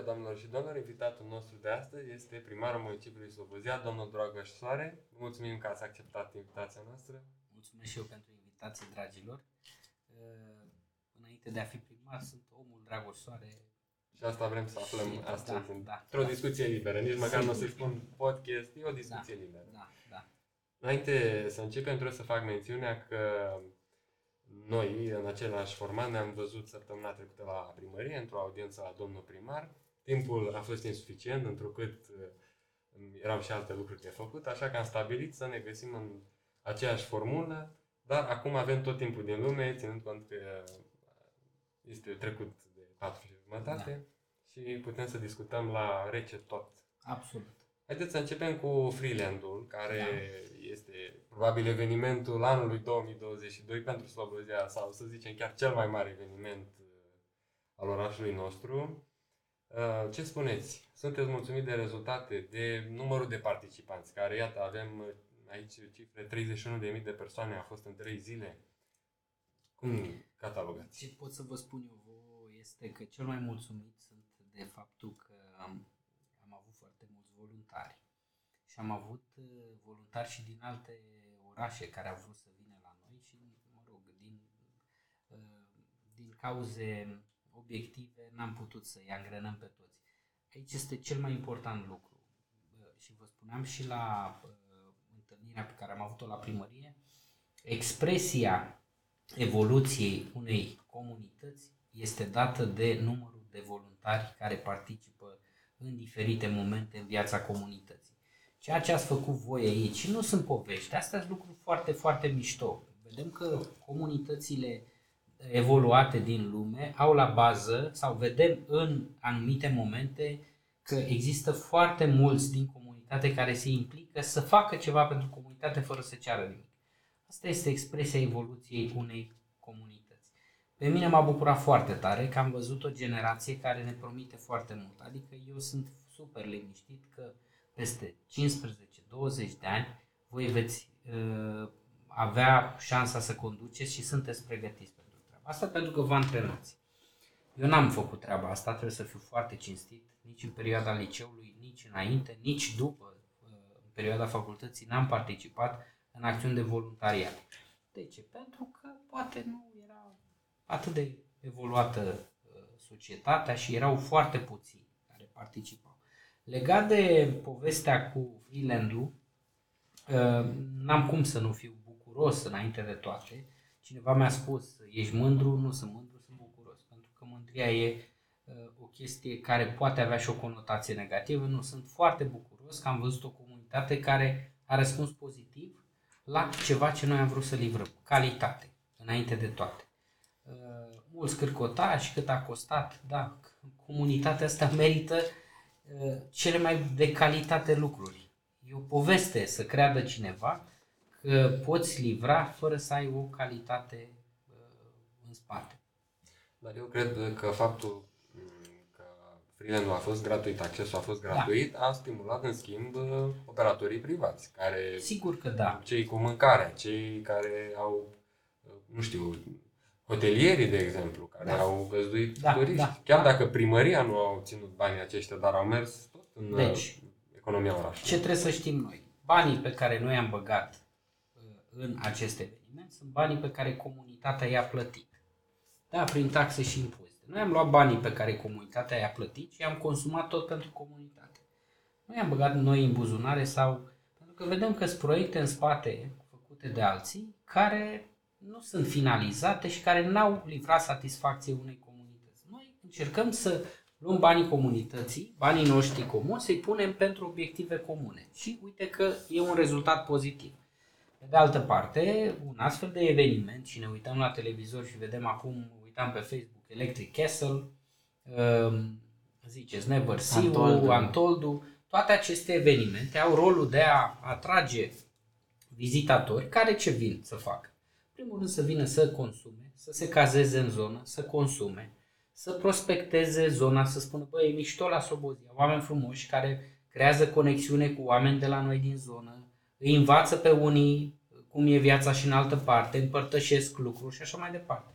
ziua, doamnelor și domnilor! Invitatul nostru de astăzi este primarul municipiului Slobozia, domnul Dragoș Soare. Mulțumim că ați acceptat invitația noastră. Mulțumesc și eu pentru invitație, dragilor. Uh, înainte de a fi primar, sunt omul Dragoș Soare. Și asta vrem să aflăm Și- astăzi, da, în- da, într-o da. discuție liberă. Nici măcar nu o să Sigur. spun podcast, e o discuție liberă. Da, da. Înainte să începem, trebuie să fac mențiunea că noi, în același format, ne-am văzut săptămâna trecută la primărie, într-o audiență la domnul primar. Timpul a fost insuficient, întrucât uh, erau și alte lucruri de făcut, așa că am stabilit să ne găsim în aceeași formulă, dar acum avem tot timpul din lume, ținând cont că este trecut de patru și jumătate și putem să discutăm la rece tot. Absolut. Haideți să începem cu Freeland-ul, care este probabil evenimentul anului 2022 pentru Slobozia sau să zicem chiar cel mai mare eveniment uh, al orașului nostru. Uh, Ce spuneți? Sunteți mulțumit de rezultate, de numărul de participanți, care iată avem uh, aici cifre, 31.000 de persoane a fost în 3 zile. Cum catalogați? Ce pot să vă spun eu vouă este că cel mai mulțumit sunt de faptul că am, am avut foarte mulți voluntari și am avut uh, voluntari și din alte orașe care au vrut să vină la noi și, mă rog, din, uh, din cauze obiective n-am putut să-i angrenăm pe toți. Aici este cel mai important lucru Uh, și vă spuneam și la uh, întâlnirea pe care am avut-o la primărie, expresia evoluției unei comunități este dată de numărul de voluntari care participă în diferite momente în viața comunității. Ceea ce ați făcut voi aici nu sunt povești, astea sunt lucruri foarte, foarte mișto. Vedem că comunitățile evoluate din lume au la bază sau vedem în anumite momente că există foarte mulți din comunitate care se implică să facă ceva pentru comunitate fără să ceară nimic. Asta este expresia evoluției unei comunități. Pe mine m-a bucurat foarte tare că am văzut o generație care ne promite foarte mult. Adică eu sunt super liniștit că peste 15-20 de ani voi veți uh, avea șansa să conduceți și sunteți pregătiți pentru treaba asta pentru că vă antrenați. Eu n-am făcut treaba asta, trebuie să fiu foarte cinstit, nici în perioada liceului, nici înainte, nici după, uh, în perioada facultății, n-am participat în acțiuni de voluntariat. De ce? Pentru că poate nu era atât de evoluată uh, societatea și erau foarte puțini care participau. Legat de povestea cu Freeland-ul, uh, n-am cum să nu fiu bucuros înainte de toate. Cineva mi-a spus, ești mândru? Nu sunt mândru, sunt bucuros. Pentru că mândria e uh, o chestie care poate avea și o conotație negativă. Nu, sunt foarte bucuros că am văzut o comunitate care a răspuns pozitiv la ceva ce noi am vrut să livrăm. Calitate, înainte de toate. Uh, mulți cârcotași, cât a costat, da, comunitatea asta merită uh, cele mai de calitate lucruri. E o poveste să creadă cineva că poți livra fără să ai o calitate uh, în spate. Dar eu cred că faptul m, că freelance-ul a fost gratuit, accesul a fost gratuit, a stimulat în schimb operatorii privați, care Sigur că da. cei cu mâncare, cei care au, nu știu, hotelierii, de exemplu, care Da. au găzduit Da, turiști. da. Chiar dacă primăria nu au ținut banii aceștia, dar au mers tot în Deci, uh, economia orașului. Ce trebuie să știm noi? Banii pe care noi am băgat uh, în acest eveniment sunt banii pe care comunitatea i-a plătit. Da, prin taxe și impozite. Noi am luat banii pe care comunitatea i-a plătit și i-am consumat tot pentru comunitate. Nu i-am băgat noi în buzunare sau... Pentru că vedem că sunt proiecte în spate făcute de alții care nu sunt finalizate și care n-au livrat satisfacție unei comunități. Noi încercăm să luăm banii comunității, banii noștri comuni, să-i punem pentru obiective comune. Și uite că e un rezultat pozitiv. Pe de altă parte, un astfel de eveniment, și ne uităm la televizor și vedem acum, uitam pe Facebook, Electric Castle, um, ziceți Never See Untold. Antoldu, toate aceste evenimente au rolul de a atrage vizitatori care ce vin să facă? În primul rând să vină să consume, să se cazeze în zonă, să consume, să prospecteze zona, să spună, băi, e mișto la Slobozia, oameni frumoși care creează conexiune cu oameni de la noi din zonă, îi învață pe unii cum e viața și în altă parte, împărtășesc lucruri și așa mai departe.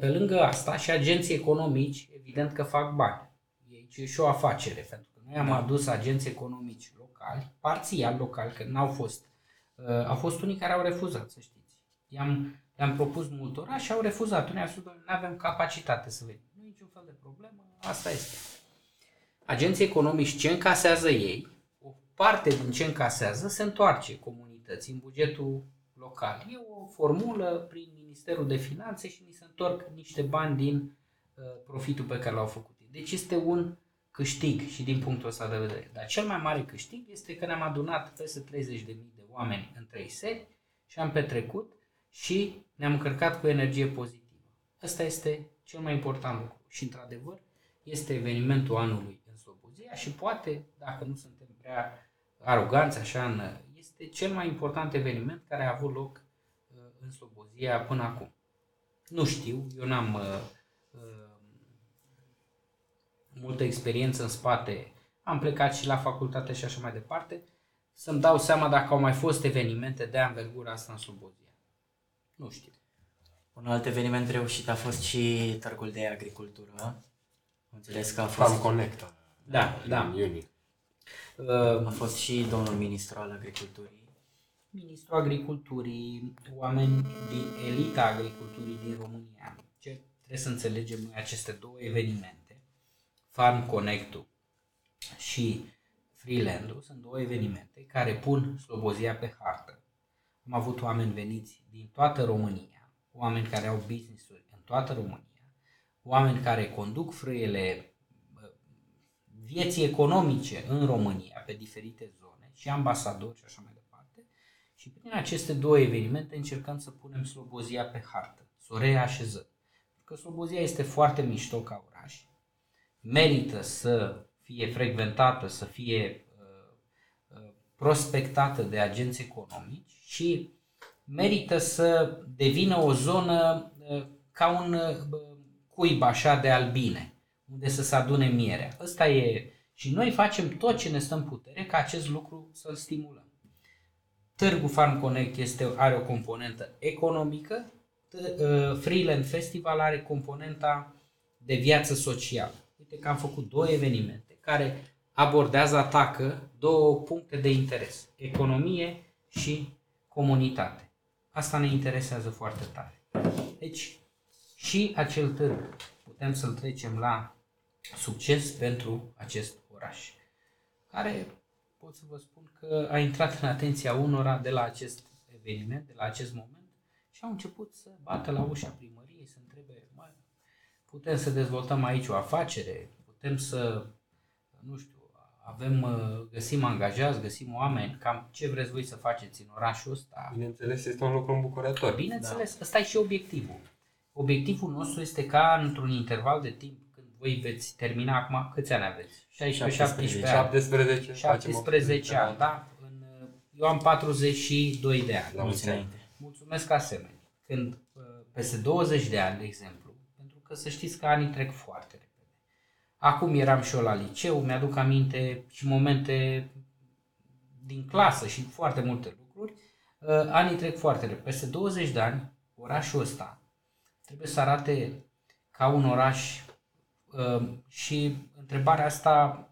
Pe lângă asta și agenții economici, evident că fac bani. Ei Deci e și o afacere, pentru că noi am Da. adus agenți economici locali, parțial locali, că n-au fost. Uh, au fost unii care au refuzat, să știți. I-am, le-am propus multora și au refuzat. Unii au spus, "Doamne, nu avem capacitate să venim. Nu e niciun fel de problemă, asta este. Agenții economici ce încasează ei, o parte din ce încasează se întoarce comunității în bugetul local. E o formulă prin Ministerul de Finanțe și ni se întorc niște bani din uh, profitul pe care l-au făcut ei. Deci este un câștig și din punctul ăsta de vedere. Dar cel mai mare câștig este că ne-am adunat peste 30.000 de oameni în trei seri și am petrecut și ne-am încărcat cu energie pozitivă. Ăsta este cel mai important lucru. Și într-adevăr este evenimentul anului în Slobozia și poate, dacă nu suntem prea aroganți așa, în, este cel mai important eveniment care a avut loc uh, în Slobozia până acum. Nu știu, eu n-am uh, uh, multă experiență în spate, am plecat și la facultate și așa mai departe, să-mi dau seama dacă au mai fost evenimente de anvergura asta în Slobozia. Nu știu. Un alt eveniment reușit a fost și Târgul de Agricultură. Am înțeles că a Farm fost, Connect. Da, în da. iunie. Uh, a fost și domnul ministru al agriculturii. Ministrul Agriculturii, oameni din elita agriculturii din România. Ce trebuie să înțelegem noi aceste două evenimente, Farm Connect-ul și Freeland-ul, sunt două evenimente care pun Slobozia pe hartă. Am avut oameni veniți din toată România, oameni care au business-uri în toată România, oameni care conduc frâiele bă, vieții economice în România pe diferite zone și ambasadori și așa mai departe. Și prin aceste două evenimente încercăm să punem Slobozia pe hartă, să o reașezăm. Pentru că Slobozia este foarte mișto ca oraș, merită să fie frecventată, să fie uh, uh, prospectată de agenți economici și merită să devină o zonă uh, ca un uh, cuib așa de albine, unde să se adune mierea. Ăsta e și noi facem tot ce ne stă în putere ca acest lucru să-l stimulăm. Târgul Farm Connect este, are o componentă economică, t- uh, Freeland Festival are componenta de viață socială. Uite că am făcut două evenimente care abordează, atacă două puncte de interes, economie și comunitate. Asta ne interesează foarte tare. Deci, și acel târg putem să-l trecem la succes pentru acest oraș, care pot să vă spun că a intrat în atenția unora de la acest eveniment, de la acest moment și au început să bată la ușa primăriei, să întrebe, mai putem să dezvoltăm aici o afacere, putem să, nu știu, avem, uh, găsim angajați, găsim oameni, cam ce vreți voi să faceți în orașul ăsta. Bineînțeles, este un lucru îmbucurător. Bineînțeles, ăsta e și obiectivul. Obiectivul nostru este ca într-un interval de timp, când voi veți termina acum, câți ani aveți? 16, 17 ani. 17, facem 17 ani, da? În, eu am 42 de ani. La mulți ani. Mulțumesc asemenea. Când uh, peste 20 de ani, de exemplu, pentru că să știți că anii trec foarte repede. Acum eram și eu la liceu, mi-aduc aminte și momente din clasă și foarte multe lucruri. Uh, Anii trec foarte repede. Peste 20 de ani, orașul ăsta trebuie să arate ca un oraș uh, și întrebarea asta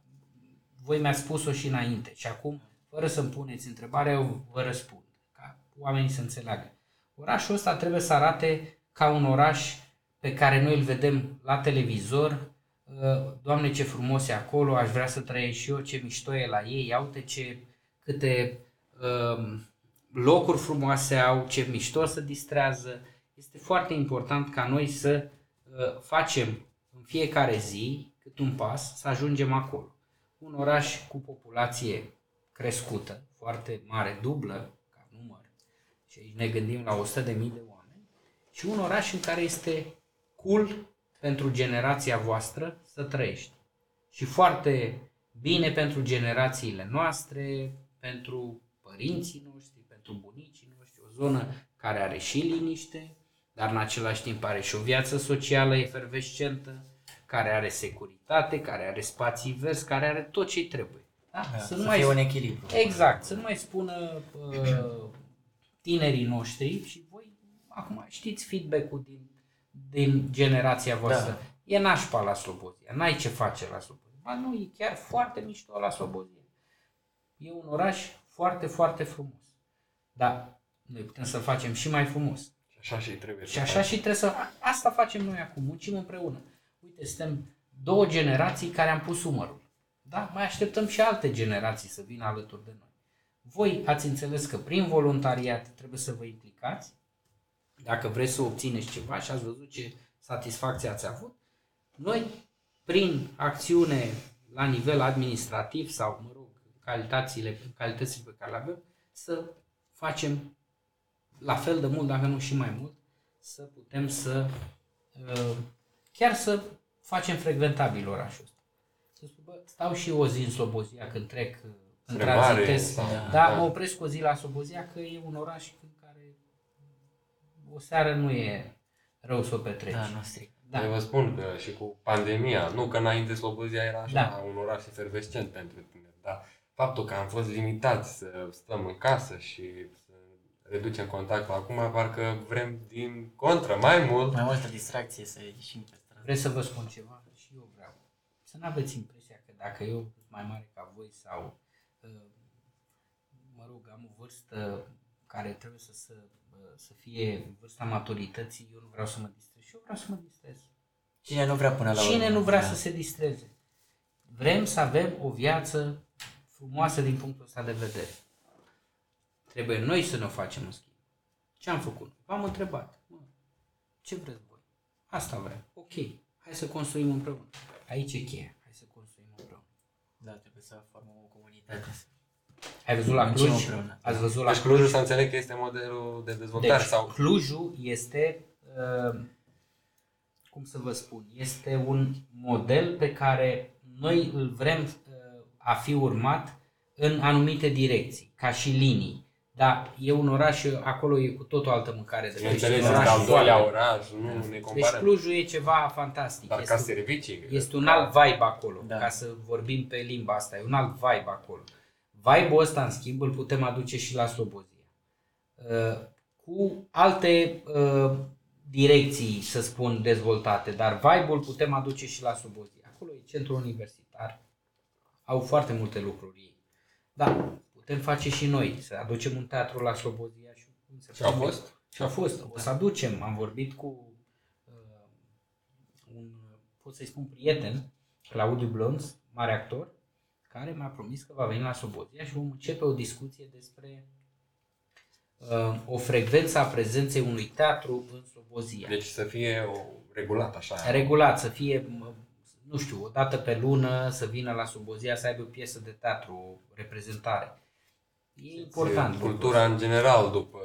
voi mi-ați spus-o și înainte și acum, fără să-mi puneți întrebarea, eu vă răspund, ca oamenii să înțeleagă. Orașul ăsta trebuie să arate ca un oraș pe care noi îl vedem la televizor, Uh, Doamne ce frumos e acolo, aș vrea să trăiesc și eu, ce mișto e la ei, ia uite ce, câte um, locuri frumoase au, ce mișto să distrează. Este foarte important ca noi să uh, facem în fiecare zi, cât un pas, să ajungem acolo. Un oraș cu populație crescută, foarte mare, dublă ca număr, și aici ne gândim la 100.000 de oameni, și un oraș în care este cool pentru generația voastră să trăiești. Și foarte bine pentru generațiile noastre, pentru părinții noștri, pentru bunicii noștri, o zonă care are și liniște, dar în același timp are și o viață socială efervescentă, care are securitate, care are spații verzi, care are tot ce trebuie. Da? Da, Să să nu mai fie un echilibru. Exact, să nu mai spună uh, tinerii noștri și voi acum știți feedback-ul din, din generația voastră. Da. E nașpa la Slobozia, n-ai ce face la Slobozia. Ba nu, e chiar foarte mișto la Slobozia. E un oraș foarte, foarte frumos. Dar noi putem să facem și mai frumos. Și așa și trebuie Și să așa faci. și trebuie să... Asta facem noi acum, muncim împreună. Uite, suntem două generații care am pus umărul. Da? Mai așteptăm și alte generații să vină alături de noi. Voi ați înțeles că prin voluntariat trebuie să vă implicați, dacă vreți să obțineți ceva și ați văzut ce satisfacție ați avut, noi, prin acțiune la nivel administrativ sau, mă rog, calitățile, calitățile pe care le avem, să facem la fel de mult, dacă nu și mai mult, să putem să uh, chiar să facem frecventabil orașul ăsta. Să spun, bă, stau și o zi în Slobozia când trec uh, în Spre mare tranzitez, sau- da, da. mă opresc o zi la Slobozia că e un oraș în care o seară nu e rău să o petreci. Da, nu stric. Da. Eu vă spun că și cu pandemia, nu că înainte Slobozia era așa Da. un oraș efervescent pentru tine, dar faptul că am fost limitați să stăm în casă și să reducem contactul acum, parcă vrem din contră mai mult. Mai multă distracție să ieșim pe stradă. Vreți să vă spun ceva? Și eu vreau. Să nu aveți impresia că dacă eu sunt mai mare ca voi sau, uh, mă rog, am o vârstă care trebuie să, să, uh, să fie vârsta maturității, eu nu vreau să mă distrez. Și eu vreau să mă distrez. Cine nu vrea până la Cine urmă? nu vrea Da. să se distreze? Vrem să avem o viață frumoasă din punctul ăsta de vedere. Trebuie noi să ne o facem în schimb. Ce am făcut? V-am întrebat. Mă, ce vreți voi? Asta vrem. Ok. Hai să construim împreună. Aici e cheia. Hai să construim împreună. Da, trebuie să formăm o comunitate. Ai văzut la Muncim Cluj? împreună. Ați văzut la Deci Clujul să înțeleg că este modelul de dezvoltare Deci, sau Clujul este, uh, cum să vă spun, este un model pe care noi îl vrem uh, a fi urmat în anumite direcții, ca și linii. Dar e un oraș, acolo e cu tot o altă mâncare de pește. Bineînțeles, E un este oraș al doilea foarte- oraș, nu ne Deci comparăm. Clujul e ceva fantastic. Dar Este ca un- servicii. este un alt vibe acolo, Da. ca să vorbim pe limba asta, e un alt vibe acolo. Vibe-ul ăsta, în schimb, îl putem aduce și la Slobozia. Uh, Cu alte uh, direcții, să spun, dezvoltate, dar vibe-ul putem aduce și la Slobozia. Acolo e centrul universitar, au foarte multe lucruri ei. Da, putem face și noi, să aducem un teatru la Slobozia. Și, Și au fost? și a fost. O să aducem. Am vorbit cu uh, un, pot să-i spun, prieten, Claudiu Blonz, mare actor, care mi-a promis că va veni la Slobozia și vom începe o discuție despre uh, o frecvență a prezenței unui teatru în Slobozia. Deci să fie o, regulat așa. Regulat, să fie, mă, nu știu, o dată pe lună să vină la Slobozia să aibă o piesă de teatru, o reprezentare. E important. Cultura în general, după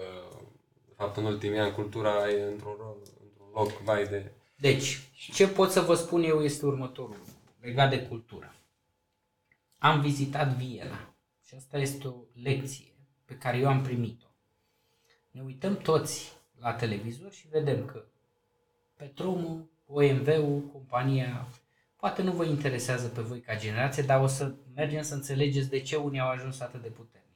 de fapt în ultimii ani, cultura e într-un, rol, într-un loc mai de... Deci, ce pot să vă spun eu este următorul, legat de cultură. Am vizitat Viena și asta este o lecție pe care eu am primit-o. Ne uităm toți la televizor și vedem că Petromul, OMV-ul, compania, poate nu vă interesează pe voi ca generație, dar o să mergem să înțelegeți de ce unii au ajuns atât de puternici.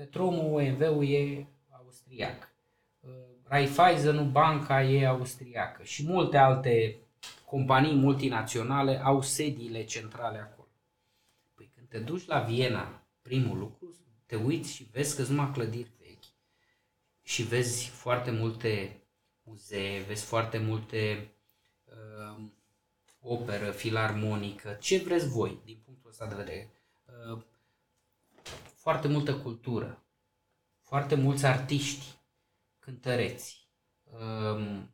Petromul, OMV-ul e austriac. Uh, Raiffeisenul, banca e austriacă și multe alte companii multinaționale au sediile centrale acolo. Păi când te duci la Viena, primul lucru, te uiți și vezi că sunt numai clădiri vechi și vezi foarte multe muzee, vezi foarte multe uh, operă, filarmonică, ce vreți voi din punctul ăsta de vedere. Uh, foarte multă cultură, foarte mulți artiști, cântăreți, um,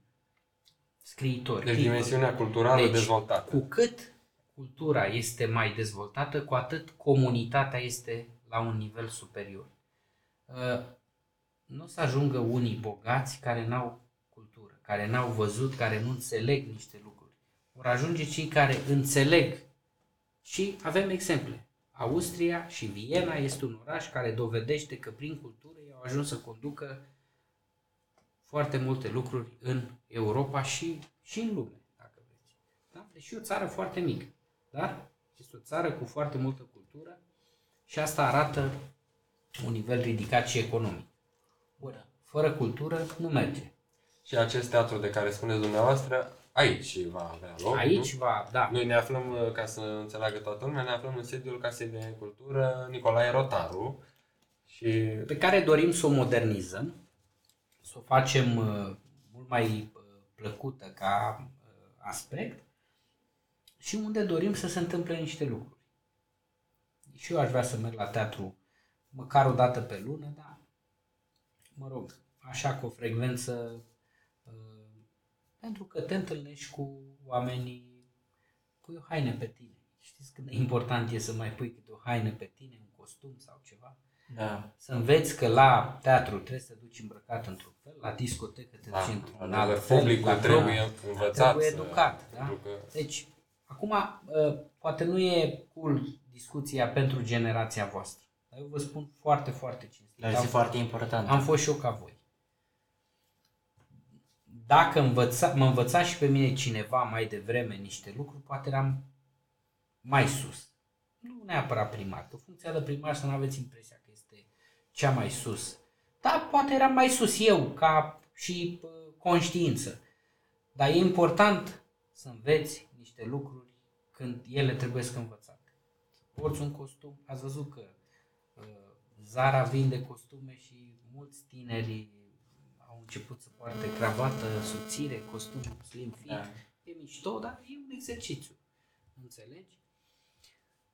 scriitori. Deci critici. dimensiunea culturală Deci, dezvoltată. Cu cât cultura este mai dezvoltată, cu atât comunitatea este la un nivel superior. Uh, Nu o să ajungă unii bogați care n-au cultură, care n-au văzut, care nu înțeleg niște lucruri. Vor ajunge cei care înțeleg și avem exemple. Austria și Viena este un oraș care dovedește că prin cultură ei au ajuns să conducă foarte multe lucruri în Europa și, și în lume, dacă vreți. Da? Deci e o țară foarte mică, dar este o țară cu foarte multă cultură și asta arată un nivel ridicat și economic. Bun. Fără cultură nu merge. Și acest teatru de care spuneți dumneavoastră aici va avea loc. Aici nu? va, da, Noi ne aflăm, uh, ca să înțeleagă toată lumea, ne aflăm în sediul Casei de Cultură Nicolae Rotaru. Și pe care dorim să o modernizăm, să o facem uh, mult mai uh, plăcută ca uh, aspect și unde dorim să se întâmple niște lucruri. Și eu aș vrea să merg la teatru măcar o dată pe lună, dar mă rog, așa cu o frecvență uh, pentru că te întâlnești cu oamenii, pui o haină pe tine. Știți cât de important e să mai pui câte o haină pe tine, un costum sau ceva? Da. Să înveți că la teatru trebuie să te duci îmbrăcat într-un fel, la discotecă te da, duci într-un adevăr, alt fel, publicul la trebuie club învățat. trebuie să- educat. Da? pentru că Deci, acum, uh, poate nu e cool discuția pentru generația voastră, dar eu vă spun foarte, foarte cinstit. Dar este Am- foarte important. am fost și eu ca voi. Dacă învăța, mă învăța și pe mine cineva mai devreme niște lucruri, poate eram mai sus. Nu neapărat primar, că funcția de primar să nu aveți impresia că este cea mai sus. Da, poate eram mai sus eu, ca și uh, conștiință. Dar e important să înveți niște lucruri când ele trebuie să învățate. Porți un costum, ați văzut că uh, Zara vinde costume și mulți tineri au început să poarte cravată, subțire, costum slim fit. Da. E mișto, dar e un exercițiu. Înțelegi?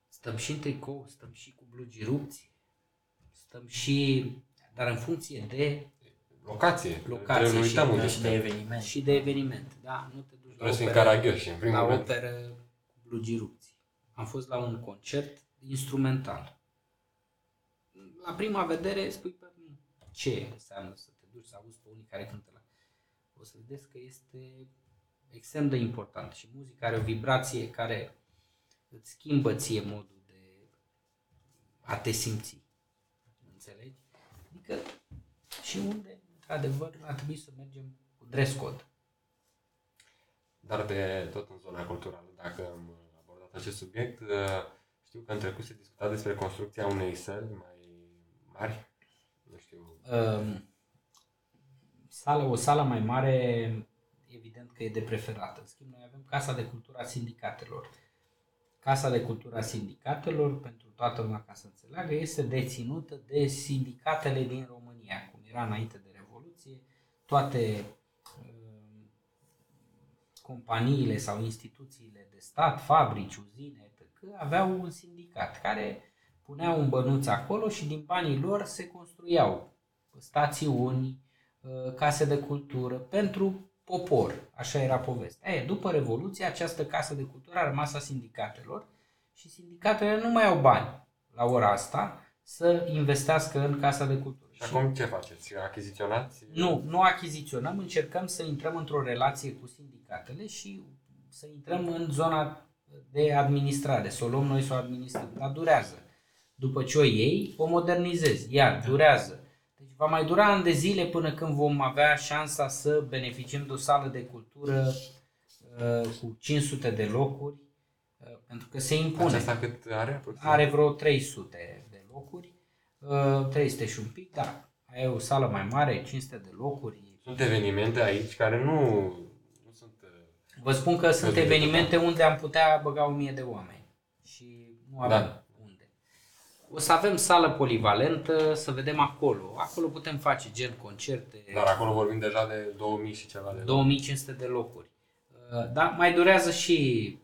Stăm și în tricou, stăm și cu blugi rupți, stăm și... Dar în funcție de locație. Locație Trebuie să și- uităm Da, unde și de suntem. eveniment. și de eveniment. Da, nu te duci la Trebuie să fim operă, caragioși, în primul la rând. operă cu blugi rupți. Am fost la un concert instrumental. La prima vedere spui pe ce înseamnă să te duci să auzi pe unii care cântă la... O să vedeți că este extrem de important și muzica are o vibrație care îți schimbă ție modul de a te simți. Înțelegi? Adică și unde, într-adevăr, ar trebui să mergem cu dress code. Dar de tot în zona culturală, dacă am abordat acest subiect, uh, știu că în trecut se discuta despre construcția unei săli mai mari. Nu știu. Um, sală, o sală mai mare, evident că e de preferat. În schimb, noi avem Casa de Cultură a Sindicatelor. Casa de Cultură a Sindicatelor, pentru toată lumea ca să înțeleagă, este deținută de sindicatele din România, cum era înainte de Revoluție. Toate um, companiile sau instituțiile de stat, fabrici, uzine, etc., aveau un sindicat care puneau un bănuț acolo și din banii lor se construiau stațiuni, uh, case de cultură pentru popor. Așa era povestea. E, după Revoluție, această casă de cultură a rămas a sindicatelor și sindicatele nu mai au bani la ora asta să investească în casa de cultură. Și acum ce faceți? Achiziționați? Nu, nu achiziționăm, încercăm să intrăm într-o relație cu sindicatele și să intrăm în zona de administrare, să o luăm noi să o administrăm. Dar durează. După ce o iei, o modernizezi. Iar durează. Deci va mai dura ani de zile până când vom avea șansa să beneficiem de o sală de cultură uh, cu 500 de locuri, uh, pentru că se impune. Aceasta cât are? aproximativ? Are vreo 300 de locuri, uh, 300 și un pic, da. E o sală mai mare, 500 de locuri. Sunt evenimente aici care nu, nu sunt... uh, Vă spun că sunt Văzut de evenimente unde am putea băga 1000 de oameni și nu avem Da. Unde. O să avem sală polivalentă, să vedem acolo. Acolo putem face gen concerte, Dar acolo vorbim deja de 2000 și ceva de 2500 de locuri. Uh, Da, mai durează și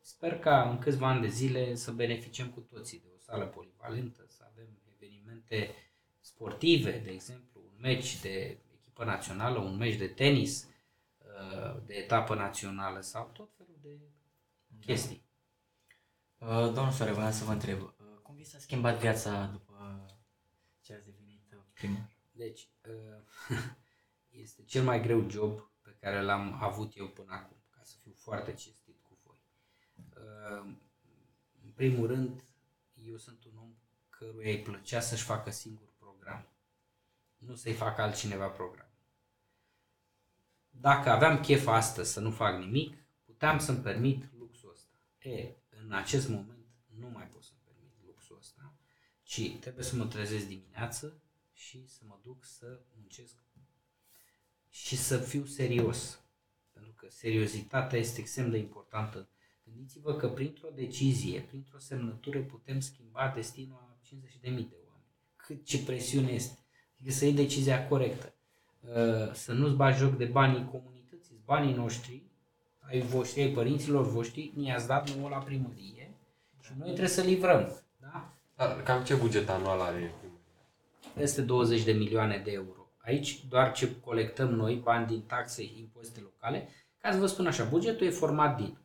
sper ca în câțiva ani de zile să beneficiem cu toții de o sală polivalentă, să avem evenimente sportive, de exemplu, un meci de echipă națională, un meci de tenis uh, de etapă națională sau tot felul de chestii. Uh, domnul Soare, voiam să vă întreb, uh, cum vi s-a schimbat viața după ce ați devenit uh, primar? Deci, uh, este cel mai greu job pe care l-am avut eu până acum, ca să fiu foarte cinstit cu voi. Uh, În primul rând, eu sunt un om căruia îi plăcea să-și facă singur program. Nu să-i facă altcineva program. Dacă aveam chef astăzi să nu fac nimic, puteam să-mi permit luxul ăsta. E, în acest moment nu mai pot să-mi permit luxul ăsta, ci trebuie să mă trezesc dimineață și să mă duc să muncesc și să fiu serios. Pentru că că seriozitatea este extrem de importantă. Gândiți-vă că printr-o decizie, printr-o semnătură putem schimba destinul a 50.000 de oameni. Cât ce presiune este. Adică să iei decizia corectă. Uh, Să nu-ți bagi joc de banii comunității, banii noștri, ai voștri, ai părinților voștri, ni-ați dat nouă la primărie și noi trebuie să livrăm. Da? Dar cam ce buget anual are primăria? peste 20 de milioane de euro. Aici doar ce colectăm noi, bani din taxe și impozite locale, ca să vă spun așa, bugetul e format din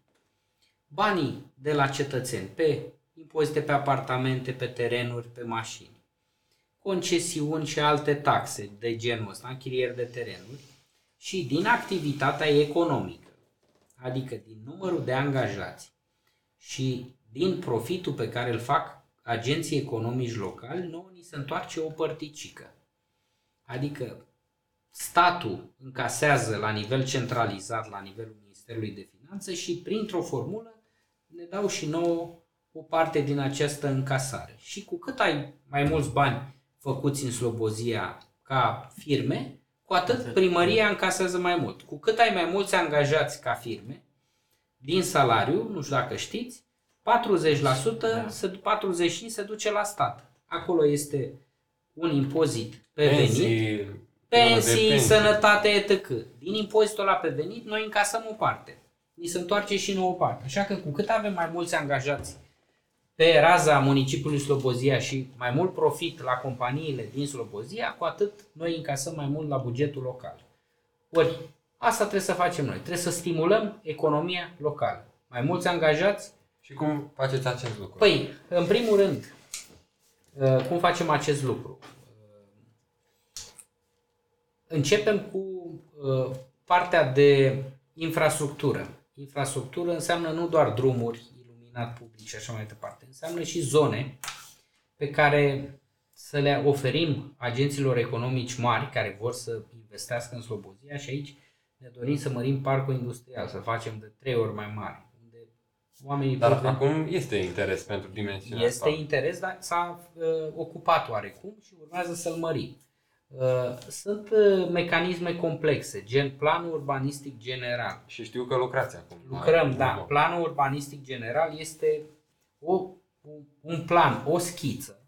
banii de la cetățeni pe impozite pe apartamente, pe terenuri, pe mașini, concesiuni și alte taxe de genul ăsta, închirieri de terenuri și din activitatea economică, adică din numărul de angajați și din profitul pe care îl fac agenții economici locali, nouă ni se întoarce o părticică. Adică statul încasează la nivel centralizat, la nivelul Ministerului de Finanțe și printr-o formulă ne dau și nouă o parte din această încasare. Și cu cât ai mai mulți bani făcuți în Slobozia ca firme, cu atât primăria încasează mai mult. Cu cât ai mai mulți angajați ca firme, din salariu, nu știu dacă știți, 40%, Da. se, 45% se duce la stat. Acolo este un impozit pe venit, Pensii, pensii, de sănătate, etc. Din impozitul ăla pe venit, noi încasăm o parte. Ni se întoarce și nouă parte. Așa că cu cât avem mai mulți angajați pe raza municipiului Slobozia și mai mult profit la companiile din Slobozia, cu atât noi încasăm mai mult la bugetul local. Ori, asta trebuie să facem noi. Trebuie să stimulăm economia locală. Mai mulți angajați, Și cum faceți acest lucru? Păi, în primul rând, uh, cum facem acest lucru? Uh, Începem cu uh, partea de infrastructură. Infrastructură înseamnă nu doar drumuri, iluminat public și așa mai departe, înseamnă și zone pe care să le oferim agenților economici mari care vor să investească în Slobozia și aici ne dorim să mărim parcul industrial, să facem de trei ori mai mare, unde oamenii Dar pot veni- acum este interes pentru dimensiunea este asta. interes, dar s-a uh, ocupat oarecum și urmează să-l mărim. Uh, sunt uh, mecanisme complexe, gen planul urbanistic general. Și știu că lucrați acum. Lucrăm, la- da. Planul urbanistic general este o, un- un plan, o schiță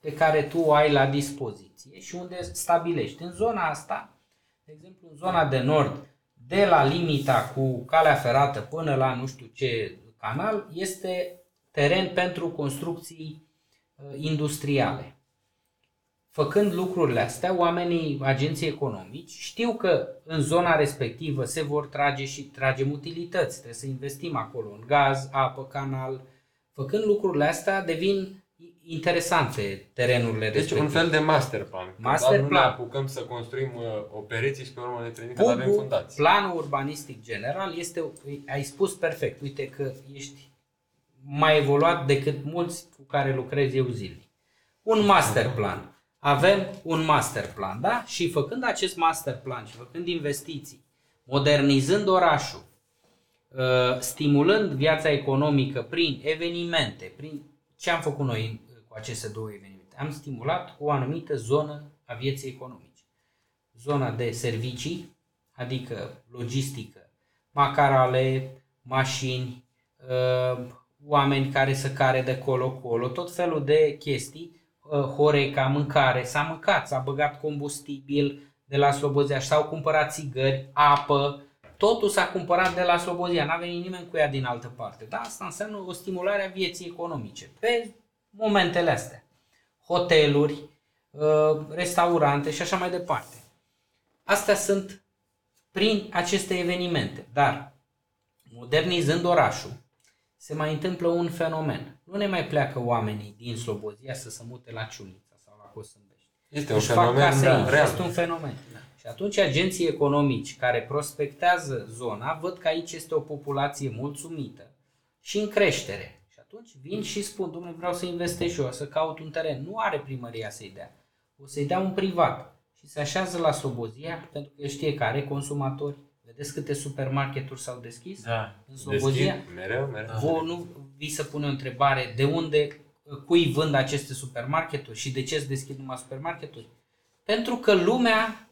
pe care tu o ai la dispoziție și unde stabilești. În zona asta, de exemplu, în zona de nord, de la limita cu calea ferată până la nu știu ce canal, este teren pentru construcții uh, industriale. Făcând lucrurile astea, oamenii, agenții economici, știu că în zona respectivă se vor trage și tragem utilități. Trebuie să investim acolo în gaz, apă, canal. Făcând lucrurile astea, devin interesante terenurile Deci respective. un fel de master plan. Master Doar nu plan. ne apucăm să construim uh, o pereți și pe urmă ne trezim că avem PUB-ul, fundații. planul urbanistic general, este, ai spus perfect, uite că ești mai evoluat decât mulți cu care lucrez eu zilnic. Un master plan. Avem un master plan, da? Și făcând acest master plan și făcând investiții, modernizând orașul, uh, stimulând viața economică prin evenimente, prin ce am făcut noi în- cu aceste două evenimente? Am stimulat o anumită zonă a vieții economice zona de servicii, adică logistică, macarale, mașini, uh, oameni care să care de colo-colo, tot felul de chestii, uh, Horeca, mâncare, s-a mâncat, s-a băgat combustibil de la Slobozia, s-au cumpărat țigări, apă, totul s-a cumpărat de la Slobozia, n-a venit nimeni cu ea din altă parte. Da, asta înseamnă o stimulare a vieții economice pe momentele astea. Hoteluri, uh, restaurante și așa mai departe. Astea sunt prin aceste evenimente. Dar, modernizând orașul, se mai întâmplă un fenomen. Nu ne mai pleacă oamenii din Slobozia să se mute la Ciunița sau la Cosâmbești. Este un Își fac fenomen case da, aici. real. Este un fenomen. Și atunci agenții economici care prospectează zona văd că aici este o populație mulțumită și în creștere. Și atunci vin și spun, domnule, vreau să investesc și eu, să caut un teren. Nu are primăria să-i dea. O să-i dea un privat. Și se așează la Slobozia, pentru că el știe că are consumatori. Vedeți câte supermarketuri s-au deschis Da. în Slobozia? Deschid, mereu, mereu. Vă nu vi se pune o întrebare de unde, cui vând aceste supermarketuri și de ce se deschid numai supermarketuri? Pentru că lumea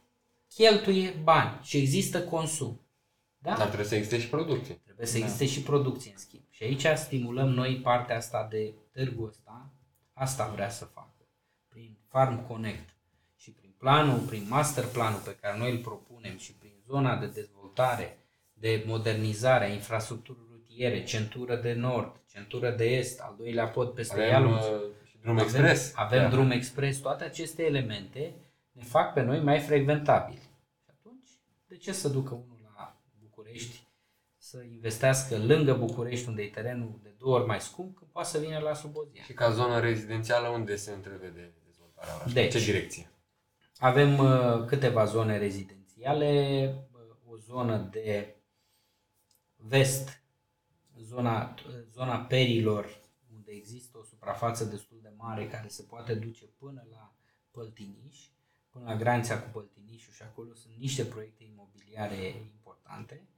cheltuie bani și există consum. Da? Dar trebuie să existe și producție. Trebuie să existe și producție în schimb. Și aici stimulăm noi partea asta de târgul ăsta. Asta vrea să facă. Prin Farm Connect și prin planul, prin master planul pe care noi îl propunem și prin zona de dezvoltare, de modernizare a infrastructurii rutiere, centură de nord, centură de est, al doilea pod peste Avem Ialul, uh, și drum avem, expres. Avem Da. drum expres, toate aceste elemente ne fac pe noi mai frecventabili. Și atunci, de ce să ducă unul la București să investească lângă București, unde e terenul de două ori mai scump, când poate să vină la Slobozia? Și ca zonă rezidențială, unde se întrevede dezvoltarea orașului? Deci. Ce direcție? Avem uh, câteva zone rezidențiale, uh, o zonă de vest, zona, zona perilor, unde există o suprafață destul de mare care se poate duce până la Păltiniș, până la granița cu Păltinișul și acolo sunt niște proiecte imobiliare importante uh,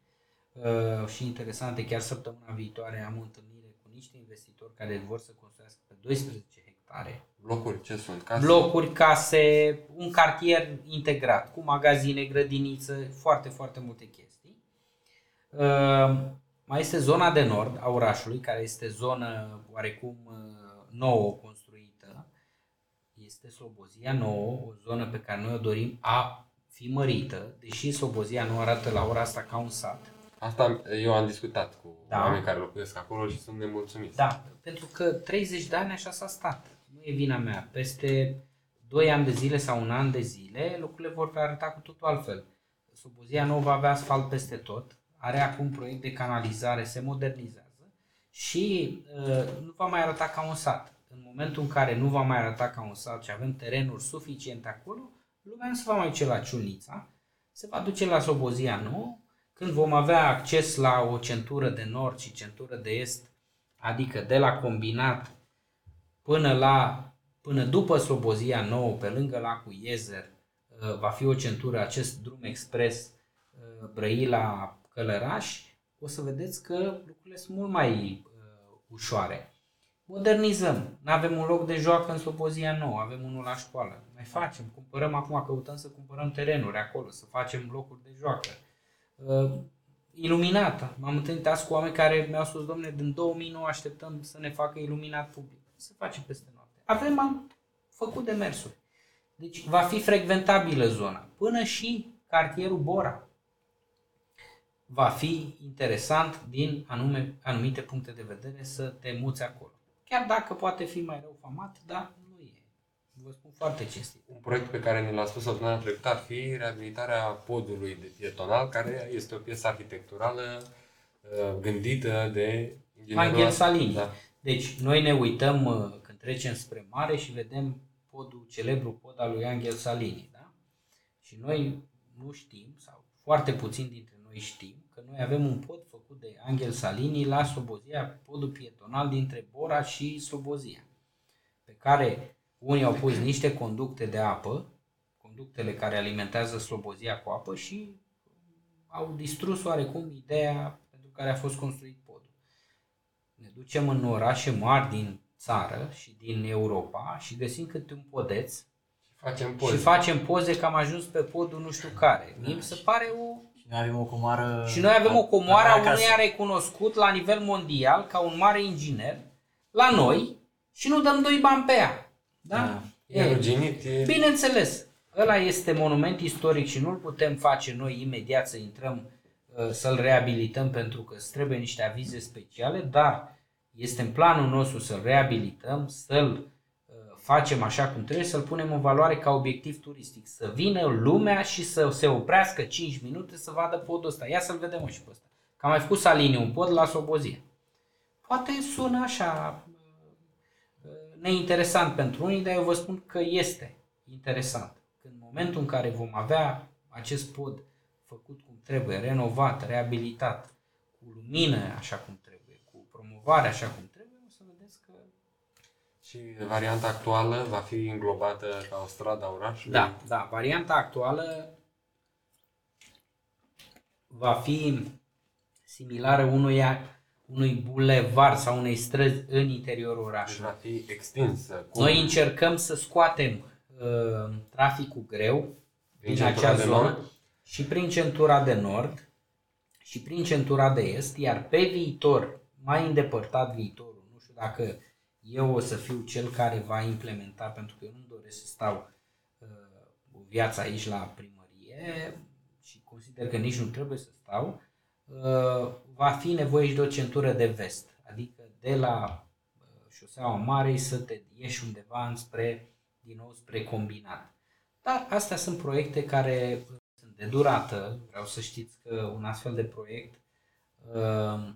și interesante. Chiar săptămâna viitoare am o întâlnire cu niște investitori care vor să construiască pe 12 hectare Blocuri, ce sunt? Case? blocuri, case, un cartier integrat cu magazine, grădiniță, foarte, foarte multe chestii. Uh, Mai este zona de nord a orașului, care este zonă oarecum uh, nouă construită. Este Slobozia nouă, o zonă pe care noi o dorim a fi mărită, deși Slobozia nu arată la ora asta ca un sat. Asta eu am discutat cu Da. oameni care locuiesc acolo și sunt nemulțumiți. Da, pentru că 30 de ani așa s-a stat. Nu e vina mea. Peste 2 ani de zile sau un an de zile, lucrurile vor arăta cu totul altfel. Slobozia nu va avea asfalt peste tot, are acum proiect de canalizare, se modernizează și uh, nu va mai arăta ca un sat. În momentul în care nu va mai arăta ca un sat și avem terenuri suficiente acolo, lumea nu se va mai duce la Ciunița, se va duce la Slobozia nouă, când vom avea acces la o centură de nord și centură de est, adică de la combinat până la până după Slobozia nouă, pe lângă lacul Iezer, uh, va fi o centură, acest drum expres uh, Brăila Călăraș, o să vedeți că lucrurile sunt mult mai uh, ușoare. Modernizăm. Nu avem un loc de joacă în Slobozia nouă, avem unul la școală. Mai facem, cumpărăm acum, căutăm să cumpărăm terenuri acolo, să facem locuri de joacă. Uh, iluminată. M-am întâlnit azi cu oameni care mi-au spus, domnule, din 2009 așteptăm să ne facă iluminat public. Se face peste noapte. Avem, am făcut demersuri. Deci va fi frecventabilă zona. Până și cartierul Bora va fi interesant din anume, anumite puncte de vedere să te muți acolo. Chiar dacă poate fi mai rău famat, dar nu e. Vă spun foarte cinstit. Un proiect pe care ne l-a spus săptămâna trecută ar fi reabilitarea podului de pietonal, care este o piesă arhitecturală uh, gândită de inginerul- Angel Salini. Da. Deci, noi ne uităm uh, când trecem spre mare și vedem podul, celebrul pod al lui Angel Salini, da? Și noi nu știm, sau foarte puțin dintre noi știm, că noi avem un pod făcut de Angel Salini la Slobozia, podul pietonal dintre Bora și Slobozia, pe care unii au pus niște conducte de apă, conductele care alimentează Slobozia cu apă și au distrus oarecum ideea pentru care a fost construit podul ne ducem în orașe mari din țară și din Europa și găsim câte un podeț Și facem poze. și facem poze că am ajuns pe podul nu știu care. Mie mi se pare o... Și noi avem o comoară... Și noi avem o comoară a acasă. unuia recunoscut la nivel mondial ca un mare inginer la noi și nu dăm doi bani pe ea. Da? Da. E ruginit, e... Bineînțeles, ăla este monument istoric și nu-l putem face noi imediat să intrăm uh, să-l reabilităm pentru că îți trebuie niște avize speciale, dar este în planul nostru să-l reabilităm, să-l uh, facem așa cum trebuie, să-l punem în valoare ca obiectiv turistic, să vină lumea și să se oprească 5 minute să vadă podul ăsta. Ia să-l vedem mă, și pe ăsta. Că am mai făcut Salini un pod la Sobozie. Poate sună așa uh, neinteresant pentru unii, dar eu vă spun că este interesant. În momentul în care vom avea acest pod făcut cum trebuie, renovat, reabilitat, cu lumină așa cum trebuie, cu promovare așa cum trebuie, o să vedeți că... Și varianta actuală va fi înglobată ca o stradă a orașului. Da, da, varianta actuală va fi similară unuia, unui bulevard sau unei străzi în interiorul Deci orașului. va fi extinsă. Cum? Noi încercăm să scoatem uh, traficul greu Din din, centura acea de zonă nord? și prin centura de nord și prin centura de est, iar pe viitor, mai îndepărtat viitorul, nu știu dacă eu o să fiu cel care va implementa, pentru că eu nu doresc să stau uh, o viață aici la primărie și consider că nici nu trebuie să stau, uh, va fi nevoie și de o centură de vest, adică de la uh, șoseaua Marei să te ieși undeva înspre, din nou spre combinat. Dar astea sunt proiecte care sunt de durată. Vreau să știți că un astfel de proiect, uh,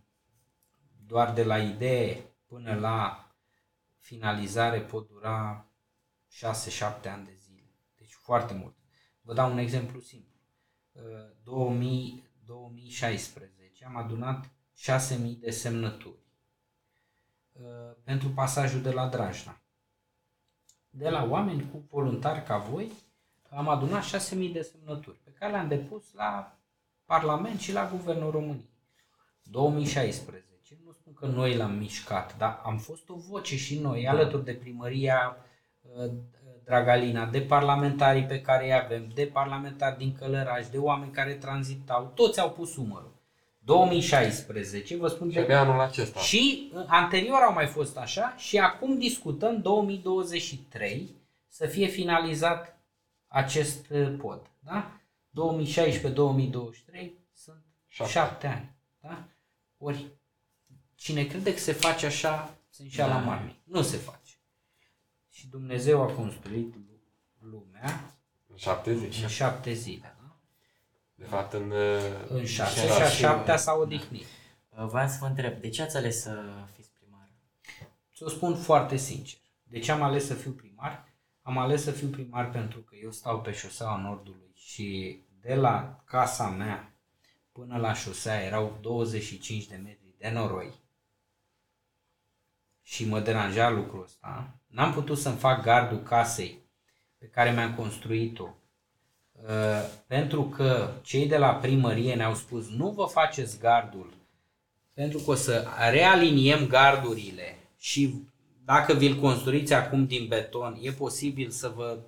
doar de la idee până la finalizare, pot dura 6-7 ani de zile. Deci foarte mult. Vă dau un exemplu simplu. 2000, 2016 am adunat 6.000 de semnături uh, pentru pasajul de la Drajna. De la oameni cu voluntari ca voi, am adunat 6.000 de semnături pe care le-am depus la Parlament și la Guvernul României. 2016. Nu spun că noi l-am mișcat, dar am fost o voce și noi, alături de primăria uh, Dragalina, de parlamentarii pe care îi avem, de parlamentari din Călăraș, de oameni care tranzitau, toți au pus umărul. 2016, vă spun Și abia anul acesta. și uh, anterior au mai fost așa și acum discutăm 2023 să fie finalizat acest uh, pod. Da? 2016-2023 sunt Șapte. șapte ani. Da? Ori cine crede că se face așa, se înșeală Da. da. mami. Nu se face. Și Dumnezeu a construit lu- lumea În șapte zile. în șapte zile. Da? De fapt, în... În șase Și și a și- șaptea s-a odihnit. Uh, Voiam să vă întreb, de ce ați ales să fiți primar? Ți-o spun foarte sincer. De ce am ales să fiu primar? Am ales să fiu primar pentru că eu stau pe șoseaua Nordului și de la casa mea până la șosea erau 25 de metri de noroi și mă deranja lucrul ăsta. N-am putut să-mi fac gardul casei pe care mi-am construit-o uh, pentru că cei de la primărie ne-au spus nu vă faceți gardul pentru că o să realiniem gardurile și dacă vi-l construiți acum din beton, e posibil să vă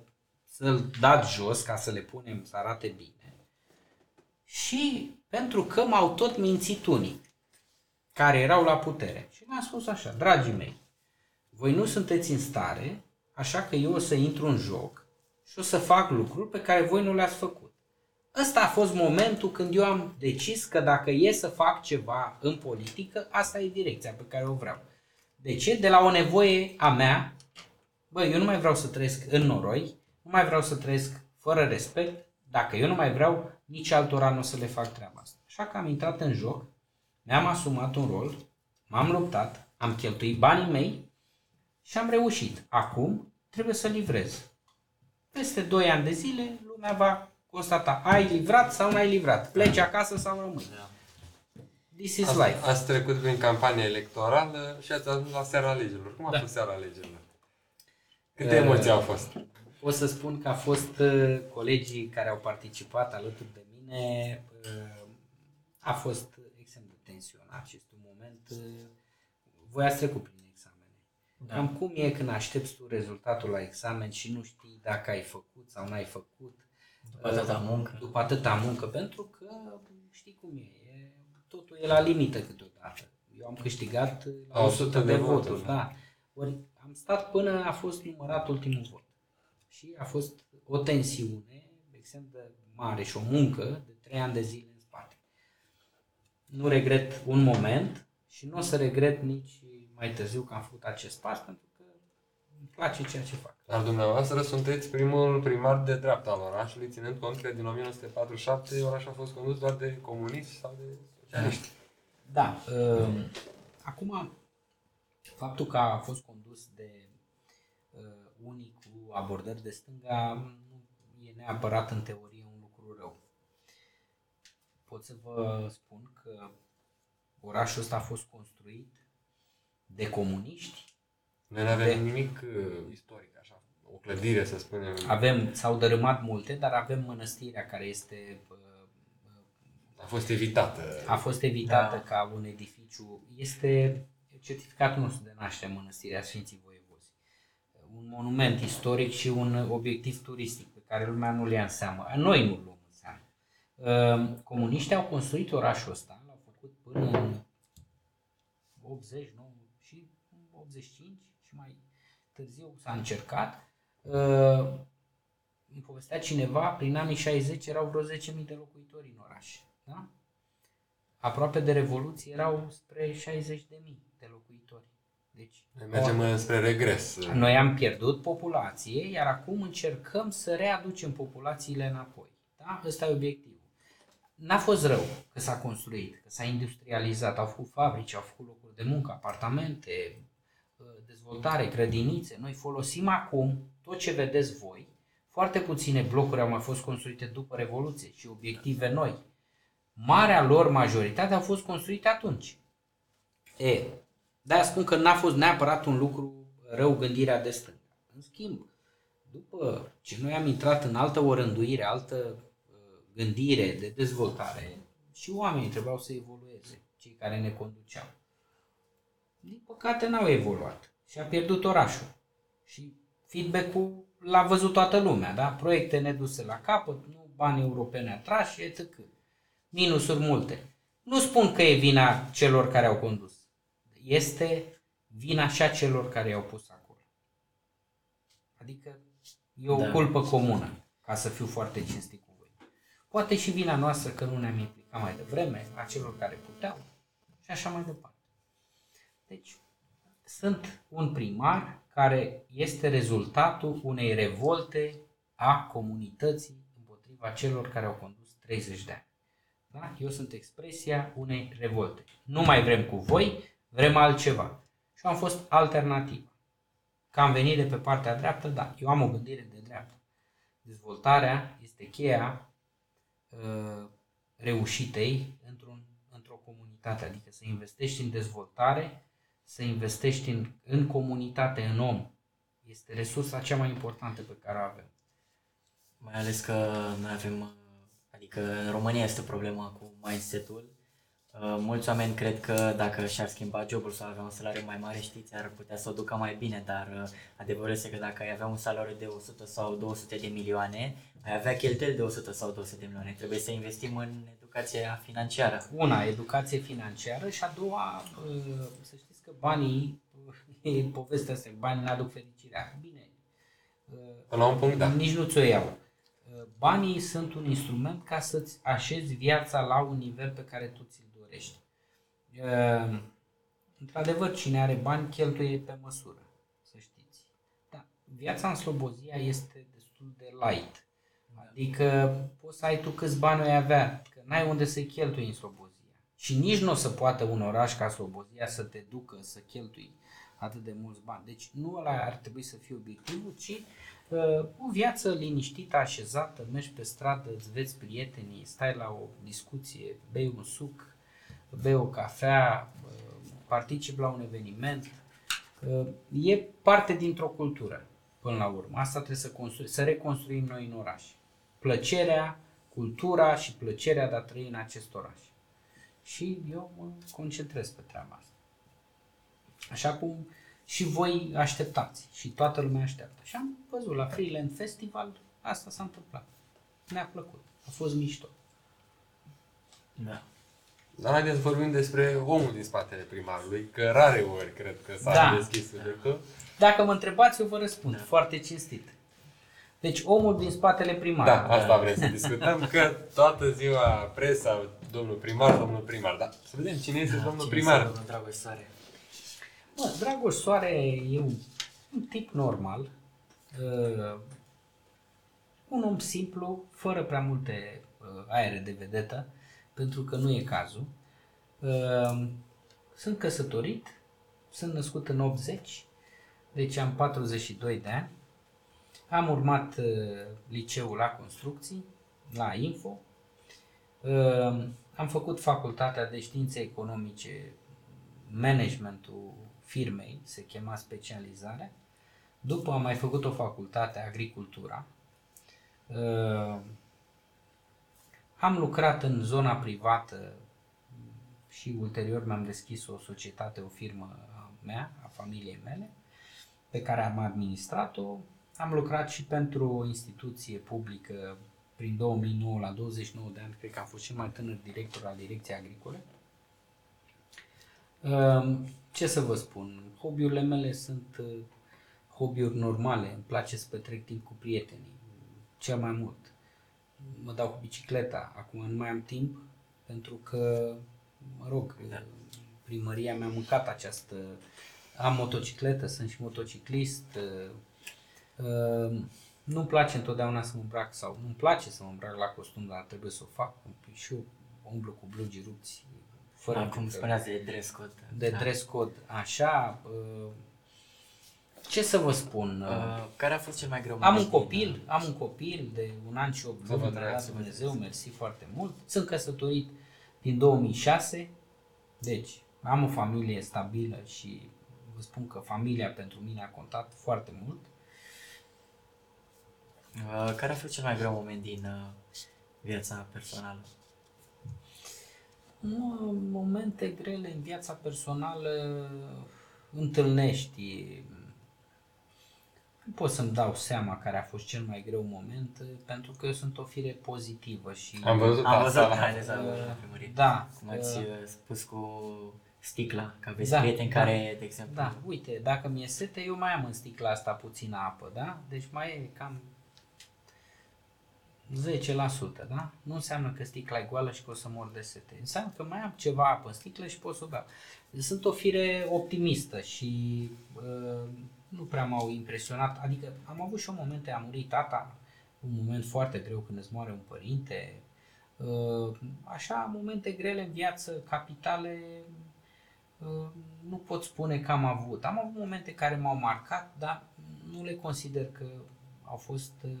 să-l dați jos ca să le punem să arate bine. Și pentru că m-au tot mințit unii care erau la putere. Și mi-a spus așa, dragii mei, voi nu sunteți în stare, așa că eu o să intru în joc și o să fac lucruri pe care voi nu le-ați făcut. Ăsta a fost momentul când eu am decis că dacă e să fac ceva în politică, asta e direcția pe care o vreau. De ce? De la o nevoie a mea, bă, eu nu mai vreau să trăiesc în noroi, nu mai vreau să trăiesc fără respect, dacă eu nu mai vreau, nici altora nu o să le fac treaba asta. Așa că am intrat în joc, mi-am asumat un rol, m-am luptat, am cheltuit banii mei și am reușit. Acum trebuie să livrez. Peste 2 ani de zile, lumea va constata, ai livrat sau n-ai livrat, pleci acasă sau rămâi. Da. This is Ați, life. ați trecut prin campania electorală și ați ajuns la seara alegerilor. Cum a Da. fost seara alegerilor? Câte Eh, emoții au fost? Pot să spun că a fost uh, colegii care au participat alături de mine, uh, a fost extrem de tensionat și este un moment, uh, voi ați trecut prin examene. Da. Cam cum e când aștepți tu rezultatul la examen și nu știi dacă ai făcut sau n-ai făcut. După atâta muncă. După atâta muncă, pentru că știi cum e, e totul e la limită câteodată. Eu am câștigat la La 100 de voturi, voturi, da. Ori am stat până a fost numărat ultimul vot. Și a fost o tensiune extrem de mare și o muncă de 3 ani de zile în spate. Nu regret un moment și nu o să regret nici mai târziu că am făcut acest pas, pentru că îmi place ceea ce fac. Dar dumneavoastră sunteți primul primar de dreapta al orașului, ținând cont că din 1947 orașul a fost condus doar de comuniști sau de socialiști. Da. Uh, acum, faptul că a fost condus de uh, unii cu abordări de stânga nu e neapărat în teorie un lucru rău. Pot să vă spun că orașul ăsta a fost construit de comuniști. Noi nu avem De- nimic uh, istoric, așa, o clădire, să spunem. Avem, s-au dărâmat multe, dar avem mănăstirea care este uh, A fost evitată. a fost evitată Da. ca un edificiu. Este certificatul nostru de naștere Mănăstirea Sfinții Voievozi. Un monument istoric și un obiectiv turistic pe care lumea nu le ia în seamă. Noi nu luăm în seamă. Uh, comuniștii au construit orașul ăsta, l-au făcut până în 80, 9 și 85 și mai târziu s-a încercat. Uh, îmi povestea cineva, prin anii 60 erau vreo 10.000 de locuitori în oraș. Da? Aproape de Revoluție erau spre 60.000 de locuitori. Deci, Noi mergem o... spre regres. noi am pierdut populație, iar acum încercăm să readucem populațiile înapoi. Da? Ăsta e obiectivul. N-a fost rău că s-a construit, că s-a industrializat, au făcut fabrici, au făcut locuri de muncă, apartamente, dezvoltare, grădinițe. Noi folosim acum tot ce vedeți voi. Foarte puține blocuri au mai fost construite după Revoluție și obiective noi. Marea lor majoritate au fost construite atunci. E, de spun că n-a fost neapărat un lucru rău gândirea de stânga. În schimb, după ce noi am intrat în altă orânduire, altă uh, gândire de dezvoltare, și oamenii trebuiau să evolueze, cei care ne conduceau. Din păcate n-au evoluat și a pierdut orașul. Și feedback-ul l-a văzut toată lumea, da? Proiecte neduse la capăt, nu bani europene atrași, etc. Minusuri multe. Nu spun că e vina celor care au condus. Este vina și a celor care i-au pus acolo. Adică e o da. culpă comună, ca să fiu foarte cinstit cu voi. Poate și vina noastră că nu ne-am implicat mai devreme, a celor care puteau și așa mai departe. Deci, sunt un primar care este rezultatul unei revolte a comunității împotriva celor care au condus 30 de ani. Da? Eu sunt expresia unei revolte. Nu mai vrem cu voi, vrem altceva. Și am fost alternativă. Că am venit de pe partea dreaptă, da, eu am o gândire de dreaptă. Dezvoltarea este cheia uh, reușitei într-un, într-o comunitate, adică să investești în dezvoltare să investești în, în comunitate, în om. Este resursa cea mai importantă pe care o avem. Mai ales că noi avem, adică în România este o problemă cu mindset-ul. Uh, mulți oameni cred că dacă și-ar schimba jobul sau avea un salariu mai mare, știți, ar putea să o ducă mai bine, dar uh, adevărul este că dacă ai avea un salariu de 100 sau 200 de milioane, ai avea cheltuieli de 100 sau 200 de milioane. Trebuie să investim în educația financiară. Una, educație financiară și a doua, uh, să știți, că banii, e povestea asta, banii nu aduc fericirea. Bine. Până la un punct, da. Nici nu ți-o iau. Banii sunt un instrument ca să-ți așezi viața la un nivel pe care tu ți-l dorești. Într-adevăr, cine are bani cheltuie pe măsură, să știți. Da, viața în Slobozia este destul de light. Adică poți să ai tu câți bani ai avea, că n-ai unde să-i cheltui în Slobozia. Și nici nu o să poată un oraș ca Slobozia să te ducă să cheltui atât de mulți bani. Deci nu ăla ar trebui să fie obiectivul, ci uh, o viață liniștită, așezată, mergi pe stradă, îți vezi prietenii, stai la o discuție, bei un suc, bei o cafea, uh, participi la un eveniment. Uh, e parte dintr-o cultură, până la urmă. Asta trebuie să, construi, să reconstruim noi în oraș. Plăcerea, cultura și plăcerea de a trăi în acest oraș și eu mă concentrez pe treaba asta. Așa cum și voi așteptați și toată lumea așteaptă. Și am văzut la Freeland Festival, asta s-a întâmplat. Ne-a plăcut, a fost mișto. Da. Dar haideți să vorbim despre omul din spatele primarului, că rare ori cred că s-a da. deschis subiectul. Dacă mă întrebați, eu vă răspund, da. foarte cinstit. Deci omul din spatele primarului. Da, asta vrem să discutăm, că toată ziua presa, domnul primar, domnul primar, da. Să vedem cine este da, domnul cine primar. Este domnul Dragoș Soare. Bă, Dragoș Soare e un, un tip normal, uh, un om simplu, fără prea multe uh, aere de vedetă, pentru că nu e cazul. Uh, sunt căsătorit, sunt născut în 80, deci am 42 de ani. Am urmat uh, liceul la construcții, la Info. Uh, am făcut facultatea de științe economice, managementul firmei, se chema specializare. După am mai făcut o facultate, agricultura. Uh, am lucrat în zona privată și ulterior mi-am deschis o societate, o firmă a mea, a familiei mele, pe care am administrat-o am lucrat și pentru o instituție publică prin 2009 la 29 de ani, cred că am fost cel mai tânăr director al Direcției Agricole. Um, Ce să vă spun, hobby-urile mele sunt uh, hobby-uri normale, îmi place să petrec timp cu prietenii, cel mai mult. Mă dau cu bicicleta, acum nu mai am timp pentru că, mă rog, Da. primăria mi-a mâncat această... Am motocicletă, sunt și motociclist, uh, uh, nu-mi place întotdeauna să mă îmbrac sau nu-mi place să mă îmbrac la costum, dar trebuie să o fac și eu umblu cu blugi rupți fără Acum niciun fel spuneați de dress code. de Da. dress code. Așa, uh, ce să vă spun? Uh, Uh, care a fost cel mai greu am moment un din, copil, uh, am un copil de un an și 8 Să vă luni, mi-a trăiască, dat să vă Dumnezeu, trăiască. mersi foarte mult. Sunt căsătorit din 2006, deci am o familie stabilă și vă spun că familia pentru mine a contat foarte mult. Uh, care a fost cel mai greu moment din uh, viața personală? Nu, în momente grele în viața personală întâlnești. Nu pot să-mi dau seama care a fost cel mai greu moment, pentru că eu sunt o fire pozitivă și... Am văzut Am văzut asta. haideți la Uh, la primărie. Da. Cum ați uh, uh, spus cu sticla, că aveți Da, prieteni da. care, de exemplu, Da, uite, dacă mi-e sete, eu mai am în sticla asta puțină apă, da? Deci mai e cam 10%, da? Nu înseamnă că sticla e goală și că o să mor de sete. Înseamnă că mai am ceva apă în sticlă și pot să o beau. Sunt o fire optimistă și uh, nu prea m-au impresionat. Adică am avut și o momente, a murit tata, un moment foarte greu când îți moare un părinte. Uh, așa, momente grele în viață, capitale, Uh, nu pot spune că am avut. Am avut momente care m-au marcat, dar nu le consider că au fost uh,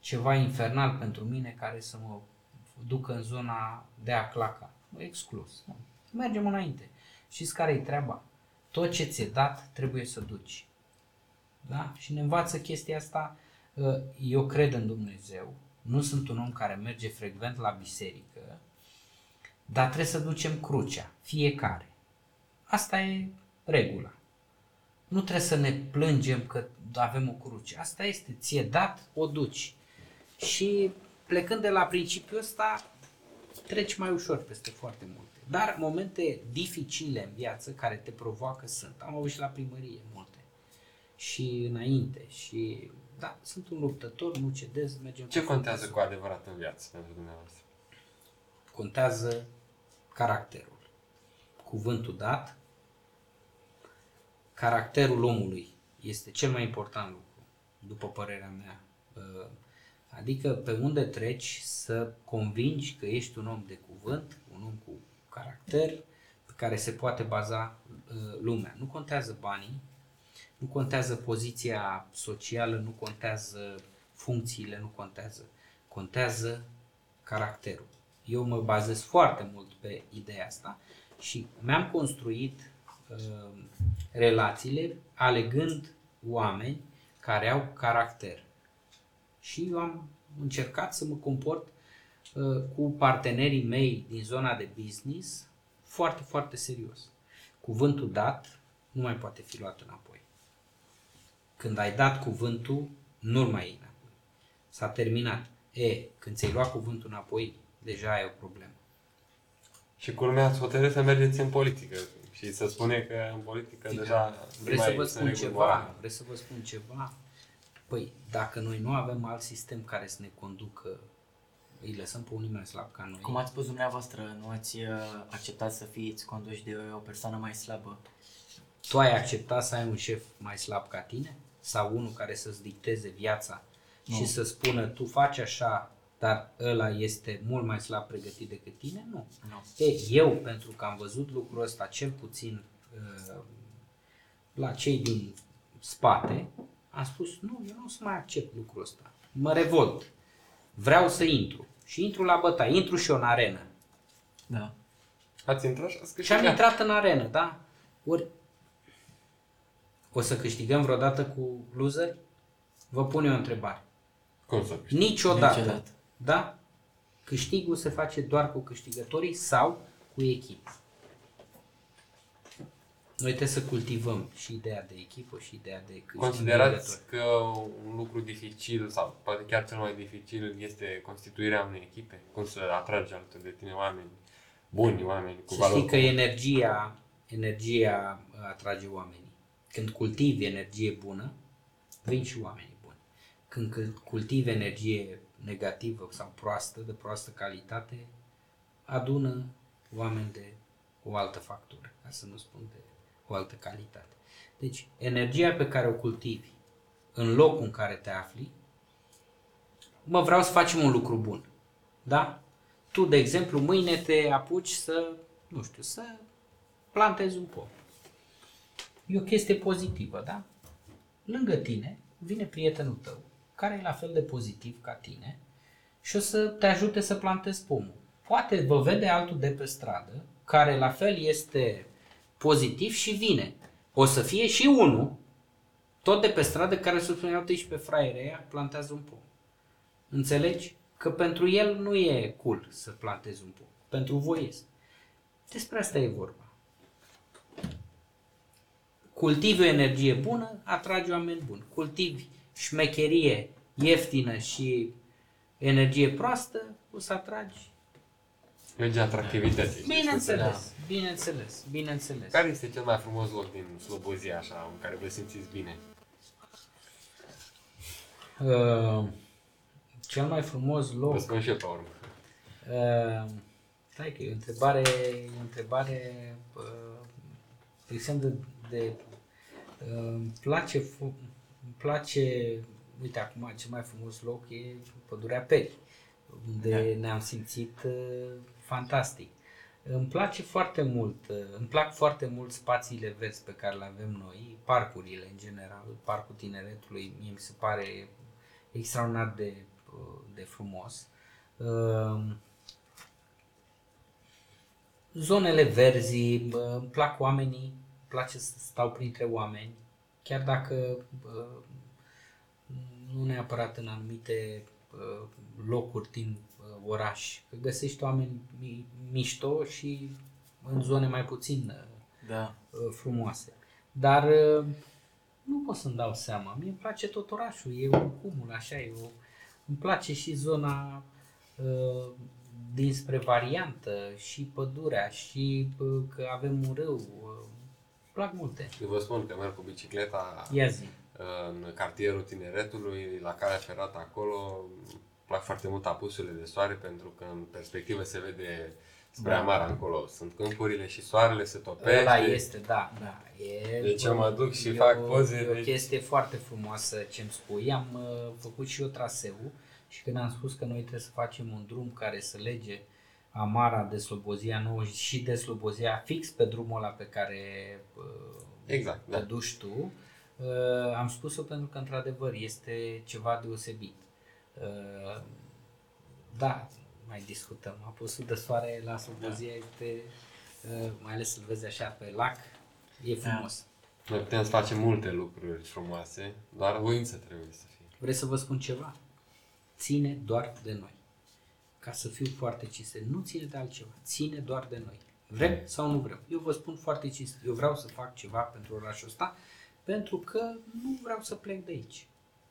ceva infernal pentru mine care să mă ducă în zona de a claca. Exclus. Nu. Mergem înainte. Știți care e treaba? Tot ce ți-e dat trebuie să duci. Da? Și ne învață chestia asta. uh, Eu cred în Dumnezeu. Nu sunt un om care merge frecvent la biserică, dar trebuie să ducem crucea, fiecare. Asta e regula. Nu trebuie să ne plângem că avem o cruce. Asta este, ție dat, o duci. Și plecând de la principiul ăsta, treci mai ușor peste foarte multe. Dar momente dificile în viață care te provoacă sunt. Am avut și la primărie multe. Și înainte. Și da, sunt un luptător, nu cedez, mergem Ce cu contează frunte cu adevărat în viață pentru dumneavoastră? contează caracterul. Cuvântul dat, caracterul omului este cel mai important lucru, după părerea mea. Uh, Adică pe unde treci să convingi că ești un om de cuvânt, un om cu caracter, pe care se poate baza uh, lumea. Nu contează banii, nu contează poziția socială, nu contează funcțiile, nu contează. Contează caracterul. Eu mă bazez foarte mult pe ideea asta și mi-am construit uh, relațiile alegând oameni care au caracter. Și eu am încercat să mă comport uh, cu partenerii mei din zona de business foarte, foarte serios. Cuvântul dat nu mai poate fi luat înapoi. Când ai dat cuvântul, nu-l mai iei înapoi. S-a terminat. E, când ți-ai luat cuvântul înapoi, deja ai o problemă. Și culmea ați hotărât să mergeți în politică și să spune că în politică deja nu Vreți mai să vă sunt spun reguli ceva? morale. Vreți să vă spun ceva? Păi, dacă noi nu avem alt sistem care să ne conducă, îi lăsăm pe unii mai slab ca noi. cum ați spus dumneavoastră, nu ați uh, acceptat să fiți conduși de o persoană mai slabă? Tu ai acceptat să ai un șef mai slab ca tine? Sau unul care să-ți dicteze viața Nu. și să spună tu faci așa, dar ăla este mult mai slab pregătit decât tine? Nu. Nu. E, eu, pentru că am văzut lucrul ăsta cel puțin uh, la cei din spate, am spus, nu, eu nu o să mai accept lucrul ăsta. Mă revolt. Vreau să intru. Și intru la bătaie. Intru și eu în arenă. Da. Ați intrat și ați Și am câștigat. intrat în arenă, da? Ori o să câștigăm vreodată cu loseri? Vă pun eu o întrebare. Cum să câștigați? Niciodată. Niciodată. Da? Câștigul se face doar cu câștigătorii sau cu echipe. Noi trebuie să cultivăm și ideea de echipă și ideea de câștig Considerați că un lucru dificil sau poate chiar cel mai dificil este constituirea unei echipe? Cum să atragi alături de tine oameni buni, oameni cu Să valori știi că comune? energia, energia atrage oamenii. Când cultivi energie bună, vin și oamenii buni. Când cul- cultivi energie negativă sau proastă, de proastă calitate, adună oameni de o altă factură, ca să nu spun de o altă calitate. Deci, energia pe care o cultivi în locul în care te afli, mă vreau să facem un lucru bun. Da? Tu, de exemplu, mâine te apuci să, nu știu, să plantezi un pom. E o chestie pozitivă, da? Lângă tine vine prietenul tău, care e la fel de pozitiv ca tine și o să te ajute să plantezi pomul. Poate vă vede altul de pe stradă, care la fel este pozitiv și vine. O să fie și unul, tot de pe stradă, care să spune, uite și pe fraierea aia, plantează un pom. Înțelegi? Că pentru el nu e cool să plantezi un pom. Pentru voi este. Despre asta e vorba. Cultivi o energie bună, atragi oameni buni. Cultivi șmecherie ieftină și energie proastă, o să atragi. Legea atractivității. Bineînțeles, bineînțeles, bineînțeles. Care este cel mai frumos loc din Slobozia, așa, în care vă simțiți bine? Uh, cel mai frumos loc... Vă spun și eu pe urmă. Uh, stai că e o întrebare, e o întrebare uh, extrem de, de uh, îmi place, fu- îmi place, uite acum cel mai frumos loc e Pădurea Peri, unde ne-am simțit uh, fantastic. Îmi place foarte mult, uh, îmi plac foarte mult spațiile verzi pe care le avem noi, parcurile în general, Parcul Tineretului, mie mi se pare extraordinar de, uh, de frumos. Uh, zonele verzi, bă, îmi plac oamenii, îmi place să stau printre oameni, chiar dacă bă, nu neapărat în anumite bă, locuri din bă, oraș, că găsești oameni mi- mișto și în zone mai puțin Da. uh, frumoase. Dar uh, nu pot să-mi dau seama. Mie îmi place tot orașul, e un cumul, așa e. O... Îmi place și zona uh, dinspre variantă, și pădurea, și uh, că avem un râu. Uh, îmi plac multe. Eu vă spun că merg cu bicicleta Ia zi. în cartierul tineretului, la calea ferată acolo. Îmi plac foarte mult apusurile de soare pentru că în perspectivă se vede spre Da. Amara încolo. Sunt câmpurile și soarele se topește. Ăla este, da, da. E, Deci eu mă duc și e fac o- poze, E o deci- chestie foarte frumoasă ce îmi spui. Am uh, făcut și eu traseu și când am spus că noi trebuie să facem un drum care să lege Amara de Slobozia Nouă și de Slobozia fix pe drumul ăla pe care uh, Exact, te da. duci tu, uh, am spus-o pentru că într-adevăr este ceva deosebit. Uh, da, mai discutăm. Apusul de soare la Slobozia este, uh, mai ales să-l vezi așa pe lac, e frumos. Noi putem să facem multe lucruri frumoase, doar voință trebuie să fie. Vreți să vă spun ceva? Ține doar de noi. Ca să fiu foarte cinstit, nu ține de altceva, ține doar de noi. Vrem sau nu vrem? Eu vă spun foarte cinstit, eu vreau să fac ceva pentru orașul ăsta, pentru că nu vreau să plec de aici.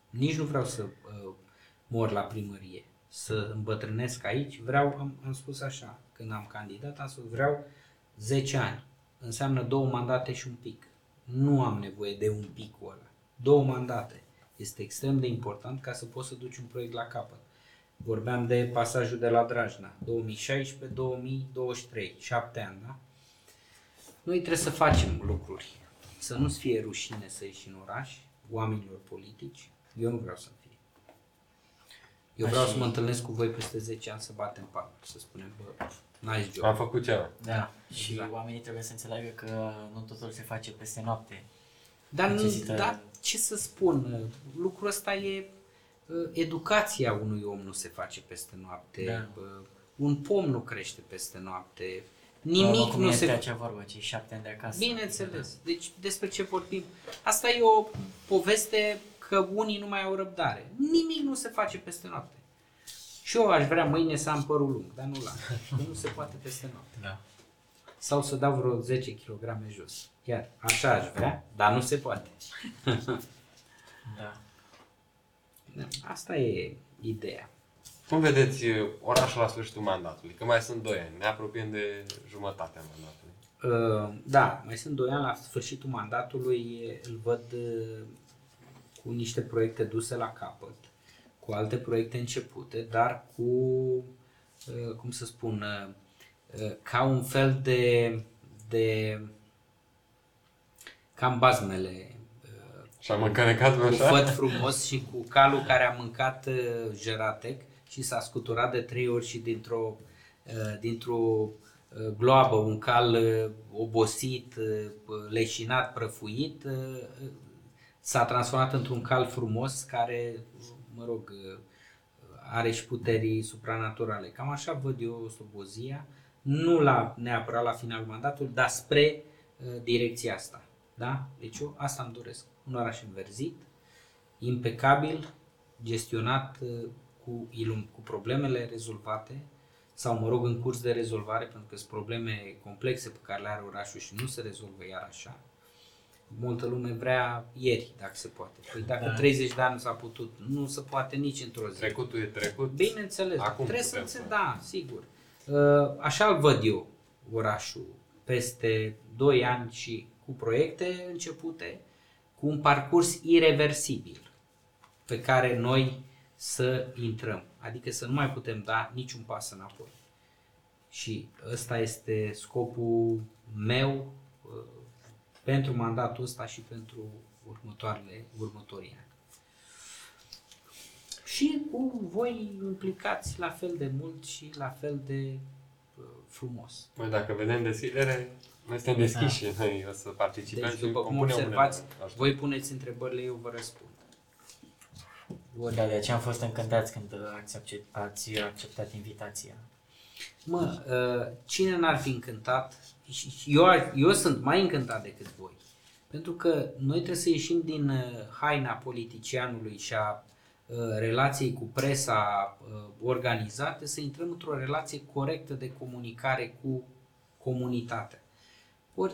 Nici nu vreau să uh, mor la primărie, să îmbătrânesc aici. Vreau, am, am spus așa, când am candidat, am spus vreau 10 ani. Înseamnă două mandate și un pic. Nu am nevoie de un pic ăla. Două mandate. Este extrem de important ca să poți să duci un proiect la capăt. Vorbeam de pasajul de la Drajna, 2016-2023, șapte ani, da? Noi trebuie să facem lucruri, să nu-ți fie rușine să ieși în oraș, oamenilor politici, eu nu vreau să fie. Eu vreau Așa să mă întâlnesc cu voi peste 10 ani să batem palme, să spunem, bă, nice job. Am făcut ceva. Da. Și Exact. oamenii trebuie să înțeleagă că nu totul se face peste noapte. Dar, nu, Necesită- dar ce să spun, lucrul ăsta e uh, educația unui om nu se face peste noapte, Da. uh, un pom nu crește peste noapte, Nimic nimic cum nu este se acea vorbă, cei șapte ani de acasă. Bineînțeles. Deci despre ce vorbim? Asta e o poveste că unii nu mai au răbdare. Nimic nu se face peste noapte. Și eu aș vrea mâine să am părul lung, dar nu l-am. Că nu se poate peste noapte. Da. sau să dau vreo 10 kg jos. Chiar așa aș vrea, dar nu se poate. Da. Asta e ideea. Cum vedeți uh, orașul la sfârșitul mandatului? Că mai sunt 2 ani, ne apropiem de jumătatea mandatului. Uh, Da, mai sunt 2 ani la sfârșitul mandatului, îl văd uh, cu niște proiecte duse la capăt, cu alte proiecte începute, dar cu, uh, cum să spun, uh, uh, ca un fel de, de cam bazmele uh, Și am încănecat cu așa? făt frumos și cu calul care a mâncat uh, Jeratec și s-a scuturat de trei ori și dintr-o, uh, dintr-o uh, gloabă, un cal uh, obosit, uh, leșinat, prăfuit, uh, uh, s-a transformat într-un cal frumos care, mă rog, uh, are și puteri supranaturale. Cam așa văd eu Slobozia, nu la, neapărat la finalul mandatului, dar spre uh, direcția asta. Da? Deci eu asta îmi doresc. Un oraș înverzit, impecabil, gestionat uh, cu, ilum, cu problemele rezolvate sau, mă rog, în curs de rezolvare, pentru că sunt probleme complexe pe care le are orașul și nu se rezolvă iar așa. Multă lume vrea ieri, dacă se poate. Păi dacă Da. 30 de ani nu s-a putut, nu se poate nici într-o zi. Trecutul e trecut. Bineînțeles, Acum trebuie să putem se, să- da, sigur. Uh, Așa îl văd eu, orașul, peste 2 ani și cu proiecte începute, cu un parcurs irreversibil pe care noi să intrăm. Adică să nu mai putem da niciun pas înapoi. Și ăsta este scopul meu uh, pentru mandatul ăsta și pentru următoarele, următorii ani și cu voi implicați la fel de mult și la fel de uh, frumos. Noi dacă vedem deschidere, noi suntem deschiși și noi o să participăm Deci, și după vom cum pune observați, mâna. Așa. voi puneți întrebările, eu vă răspund. Da, de aceea am fost încântați când ați, accep- ați acceptat invitația. Mă, uh, cine n-ar fi încântat? Și și eu, ar- eu sunt mai încântat decât voi. Pentru că noi trebuie să ieșim din uh, haina politicianului și a uh, relației cu presa uh, organizate, să intrăm într-o relație corectă de comunicare cu comunitatea. Ori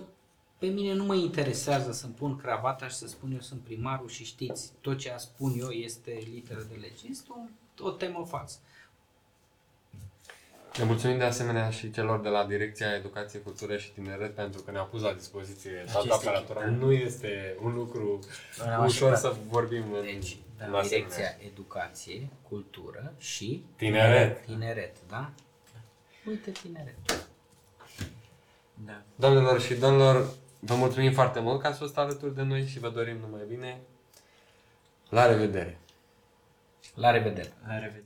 pe mine nu mă interesează să-mi pun cravata și să spun eu sunt primarul și știți, tot ce spun eu este literă de lege. Este o, o temă falsă. Le mulțumim de asemenea și celor de la Direcția Educație, Cultură și Tineret pentru că ne-au pus la dispoziție toată Aceste aparatura. echipamente. Nu este un lucru Ne-am ușor așteptat. să vorbim în, Deci, în da, asemenea. direcția educație, cultură și Tineret. tineret, da? Uite tineret. Da. Doamnelor și domnilor, vă mulțumim foarte mult că ați fost alături de noi și vă dorim numai bine. La revedere! La revedere! La revedere.